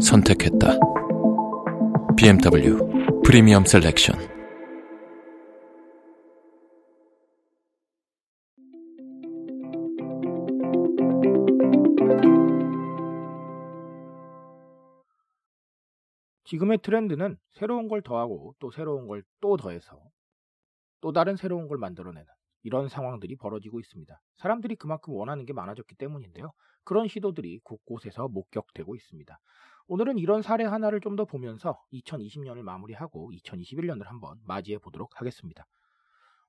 선택했다. BMW Premium Selection. 지금의 트렌드는 새로운 걸 더하고 또 새로운 걸 또 더해서 또 다른 새로운 걸 만들어내는 이런 상황들이 벌어지고 있습니다. 사람들이 그만큼 원하는 게 많아졌기 때문인데요. 그런 시도들이 곳곳에서 목격되고 있습니다. 오늘은 이런 사례 하나를 좀 더 보면서 2020년을 마무리하고 2021년을 한번 맞이해 보도록 하겠습니다.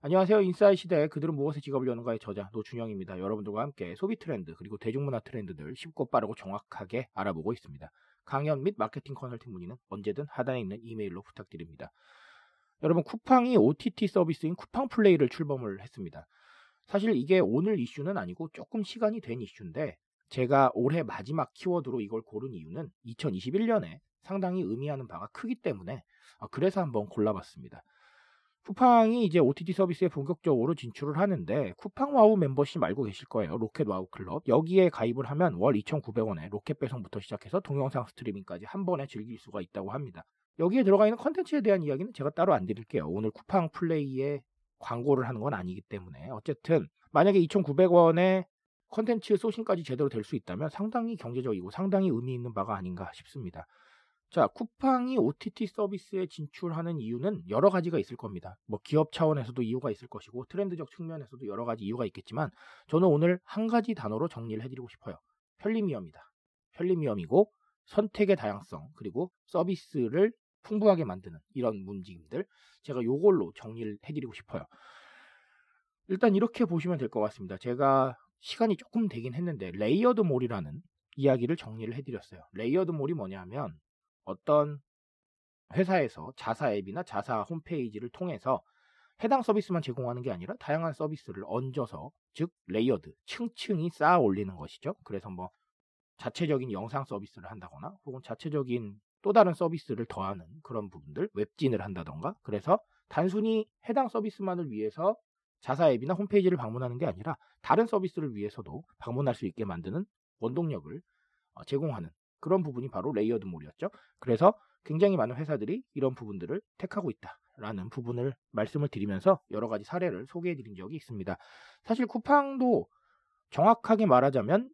안녕하세요. 인사이 시대에 그들은 무엇에 직업을 여는가의 저자 노준영입니다. 여러분들과 함께 소비 트렌드 그리고 대중문화 트렌드들 쉽고 빠르고 정확하게 알아보고 있습니다. 강연 및 마케팅 컨설팅 문의는 언제든 하단에 있는 이메일로 부탁드립니다. 여러분 쿠팡이 OTT 서비스인 쿠팡 플레이를 출범을 했습니다. 사실 이게 오늘 이슈는 아니고 조금 시간이 된 이슈인데 제가 올해 마지막 키워드로 이걸 고른 이유는 2021년에 상당히 의미하는 바가 크기 때문에 아, 그래서 한번 골라봤습니다. 쿠팡이 이제 OTT 서비스에 본격적으로 진출을 하는데 쿠팡 와우 멤버십 알고 계실 거예요. 로켓 와우 클럽. 여기에 가입을 하면 월 2,900원에 로켓 배송부터 시작해서 동영상 스트리밍까지 한 번에 즐길 수가 있다고 합니다. 여기에 들어가 있는 컨텐츠에 대한 이야기는 제가 따로 안 드릴게요. 오늘 쿠팡 플레이에 광고를 하는 건 아니기 때문에 어쨌든 만약에 2,900원에 컨텐츠 소싱까지 제대로 될 수 있다면 상당히 경제적이고 상당히 의미 있는 바가 아닌가 싶습니다. 자, 쿠팡이 OTT 서비스에 진출하는 이유는 여러 가지가 있을 겁니다. 뭐 기업 차원에서도 이유가 있을 것이고 트렌드적 측면에서도 여러 가지 이유가 있겠지만 저는 오늘 한 가지 단어로 정리를 해드리고 싶어요. 편리미엄이다. 편리미엄이고 선택의 다양성 그리고 서비스를 풍부하게 만드는 이런 움직임들 제가 요걸로 정리를 해드리고 싶어요. 일단 이렇게 보시면 될 것 같습니다. 제가 시간이 조금 되긴 했는데 layered mall이라는 이야기를 정리를 해드렸어요. layered mall이 뭐냐면 어떤 회사에서 자사 앱이나 자사 홈페이지를 통해서 해당 서비스만 제공하는 게 아니라 다양한 서비스를 얹어서 즉 layered 층층이 쌓아 올리는 것이죠. 그래서 뭐 자체적인 영상 서비스를 한다거나 혹은 자체적인 또 다른 서비스를 더하는 그런 부분들 웹진을 한다던가 그래서 단순히 해당 서비스만을 위해서 자사 앱이나 홈페이지를 방문하는 게 아니라 다른 서비스를 위해서도 방문할 수 있게 만드는 원동력을 어, 제공하는 그런 부분이 바로 layered mall이었죠. 그래서 굉장히 많은 회사들이 이런 부분들을 택하고 있다라는 부분을 말씀을 드리면서 여러 가지 사례를 소개해 드린 적이 있습니다. 사실 쿠팡도 정확하게 말하자면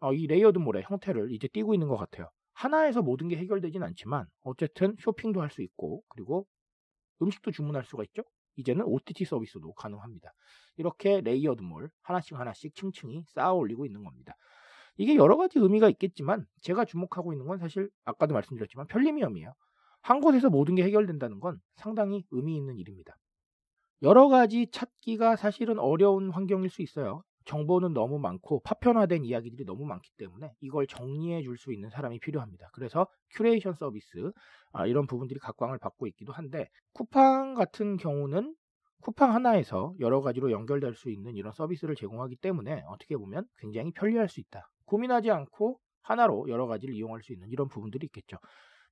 어, 이 layered mall의 형태를 이제 띄고 있는 것 같아요. 하나에서 모든 게 해결되진 않지만 어쨌든 쇼핑도 할 수 있고 그리고 음식도 주문할 수가 있죠. 이제는 OTT 서비스도 가능합니다. 이렇게 layered mall 하나씩 하나씩 층층이 쌓아 올리고 있는 겁니다. 이게 여러 가지 의미가 있겠지만 제가 주목하고 있는 건 사실 아까도 말씀드렸지만 편리미엄이에요. 한 곳에서 모든 게 해결된다는 건 상당히 의미 있는 일입니다. 여러 가지 찾기가 사실은 어려운 환경일 수 있어요. 정보는 너무 많고 파편화된 이야기들이 너무 많기 때문에 이걸 정리해 줄 수 있는 사람이 필요합니다. 그래서 큐레이션 서비스 아, 이런 부분들이 각광을 받고 있기도 한데 쿠팡 같은 경우는 쿠팡 하나에서 여러 가지로 연결될 수 있는 이런 서비스를 제공하기 때문에 어떻게 보면 굉장히 편리할 수 있다. 고민하지 않고 하나로 여러 가지를 이용할 수 있는 이런 부분들이 있겠죠.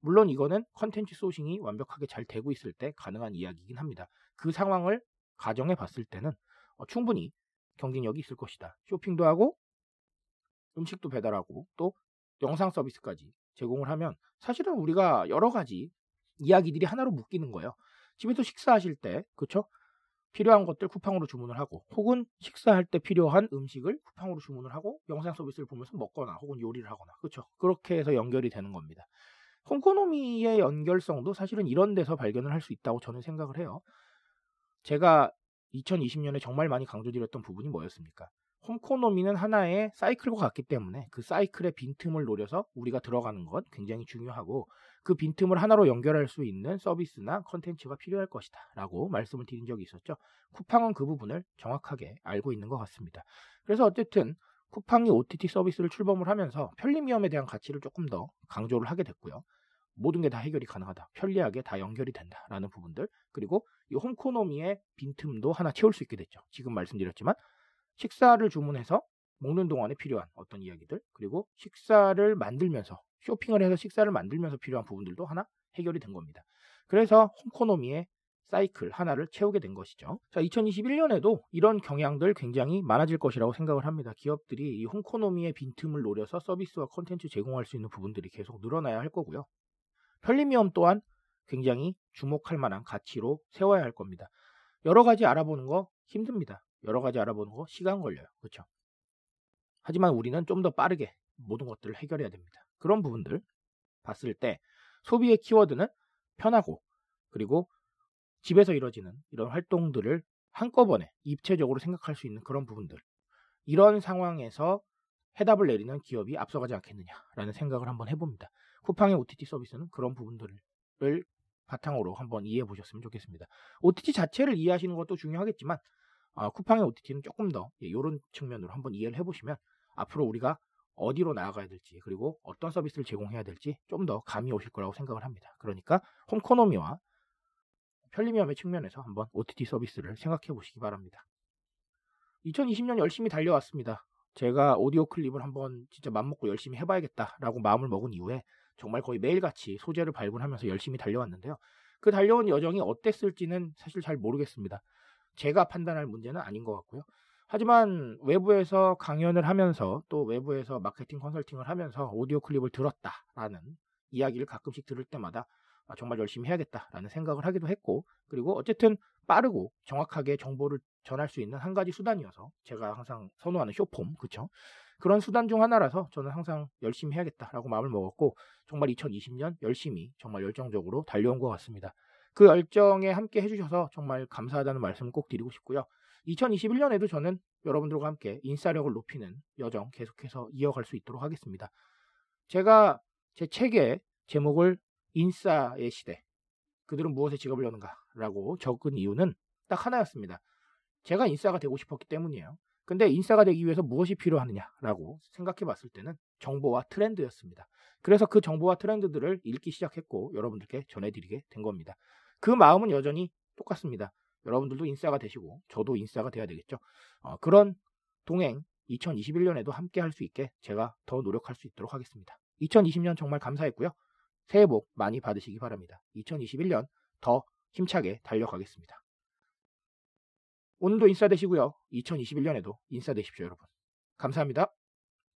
물론 이거는 컨텐츠 sourcing이 완벽하게 잘 되고 있을 때 가능한 이야기이긴 합니다. 그 상황을 가정해 봤을 때는 어, 충분히 경쟁력이 있을 것이다. 쇼핑도 하고 음식도 배달하고 또 영상 서비스까지 제공을 하면 사실은 우리가 여러 가지 이야기들이 하나로 묶이는 거예요. 집에서 식사하실 때 그렇죠? 필요한 것들 쿠팡으로 주문을 하고 혹은 식사할 때 필요한 음식을 쿠팡으로 주문을 하고 영상 서비스를 보면서 먹거나 혹은 요리를 하거나 그렇죠? 그렇게 해서 연결이 되는 겁니다. 홈코노미의 연결성도 사실은 이런 데서 발견을 할 수 있다고 저는 생각을 해요. 제가 2020년에 정말 많이 강조드렸던 부분이 뭐였습니까? 홈코노미는 하나의 사이클과 같기 때문에 그 사이클의 빈틈을 노려서 우리가 들어가는 것 굉장히 중요하고 그 빈틈을 하나로 연결할 수 있는 서비스나 컨텐츠가 필요할 것이다 라고 말씀을 드린 적이 있었죠. 쿠팡은 그 부분을 정확하게 알고 있는 것 같습니다. 그래서 어쨌든 쿠팡이 OTT 서비스를 출범을 하면서 위험에 대한 가치를 조금 더 강조를 하게 됐고요. 모든 게 다 해결이 가능하다. 편리하게 다 연결이 된다라는 부분들. 그리고 이 홈코노미의 빈틈도 하나 채울 수 있게 됐죠. 지금 말씀드렸지만 식사를 주문해서 먹는 동안에 필요한 어떤 이야기들 그리고 식사를 만들면서 쇼핑을 해서 식사를 만들면서 필요한 부분들도 하나 해결이 된 겁니다. 그래서 홈코노미의 사이클 하나를 채우게 된 것이죠. 자, 2021년에도 이런 경향들 굉장히 많아질 것이라고 생각을 합니다. 기업들이 이 홈코노미의 빈틈을 노려서 서비스와 콘텐츠 제공할 수 있는 부분들이 계속 늘어나야 할 거고요. 편리미엄 또한 굉장히 주목할 만한 가치로 세워야 할 겁니다. 여러 가지 알아보는 거 힘듭니다. 여러 가지 알아보는 거 시간 걸려요. 그렇죠? 하지만 우리는 좀 더 빠르게 모든 것들을 해결해야 됩니다. 그런 부분들 봤을 때 소비의 키워드는 편하고 그리고 집에서 이루어지는 이런 활동들을 한꺼번에 입체적으로 생각할 수 있는 그런 부분들. 이런 상황에서 해답을 내리는 기업이 앞서가지 않겠느냐라는 생각을 한번 해봅니다. 쿠팡의 OTT 서비스는 그런 부분들을 바탕으로 한번 이해해 보셨으면 좋겠습니다. OTT 자체를 이해하시는 것도 중요하겠지만 어, 쿠팡의 OTT는 조금 더 이런 예, 측면으로 한번 이해를 해보시면 앞으로 우리가 어디로 나아가야 될지 그리고 어떤 서비스를 제공해야 될지 좀 더 감이 오실 거라고 생각을 합니다. 그러니까 홈코노미와 편리미엄의 측면에서 한번 OTT 서비스를 생각해 보시기 바랍니다. 2020년 열심히 달려왔습니다. 제가 오디오 클립을 한번 진짜 맘먹고 열심히 해봐야겠다라고 마음을 먹은 이후에 정말 거의 매일같이 소재를 발굴하면서 열심히 달려왔는데요. 그 달려온 여정이 어땠을지는 사실 잘 모르겠습니다. 제가 판단할 문제는 아닌 것 같고요. 하지만 외부에서 강연을 하면서 또 외부에서 마케팅 컨설팅을 하면서 오디오 클립을 들었다라는 이야기를 가끔씩 들을 때마다 아, 정말 열심히 해야겠다라는 생각을 하기도 했고 그리고 어쨌든 빠르고 정확하게 정보를 전할 수 있는 한 가지 수단이어서 제가 항상 선호하는 쇼폼 그쵸 그런 수단 중 하나라서 저는 항상 열심히 해야겠다라고 마음을 먹었고 정말 2020년 열심히 정말 열정적으로 달려온 것 같습니다. 그 열정에 함께 해주셔서 정말 감사하다는 말씀을 꼭 드리고 싶고요. 2021년에도 저는 여러분들과 함께 인싸력을 높이는 여정 계속해서 이어갈 수 있도록 하겠습니다. 제가 제 책의 제목을 인싸의 시대. 그들은 무엇에 직업을 여는가라고 적은 이유는 딱 하나였습니다. 제가 인싸가 되고 싶었기 때문이에요. 근데 인싸가 되기 위해서 무엇이 필요하느냐라고 생각해 봤을 때는 정보와 트렌드였습니다. 그래서 그 정보와 트렌드들을 읽기 시작했고 여러분들께 전해드리게 된 겁니다. 그 마음은 여전히 똑같습니다. 여러분들도 인싸가 되시고 저도 인싸가 돼야 되겠죠. 어, 그런 동행 2021년에도 함께 할 수 있게 제가 더 노력할 수 있도록 하겠습니다. 2020년 정말 감사했고요. 새해 복 많이 받으시기 바랍니다. 2021년 더 힘차게 달려가겠습니다. 오늘도 인싸 되시고요. 2021년에도 인싸 되십시오, 여러분. 감사합니다.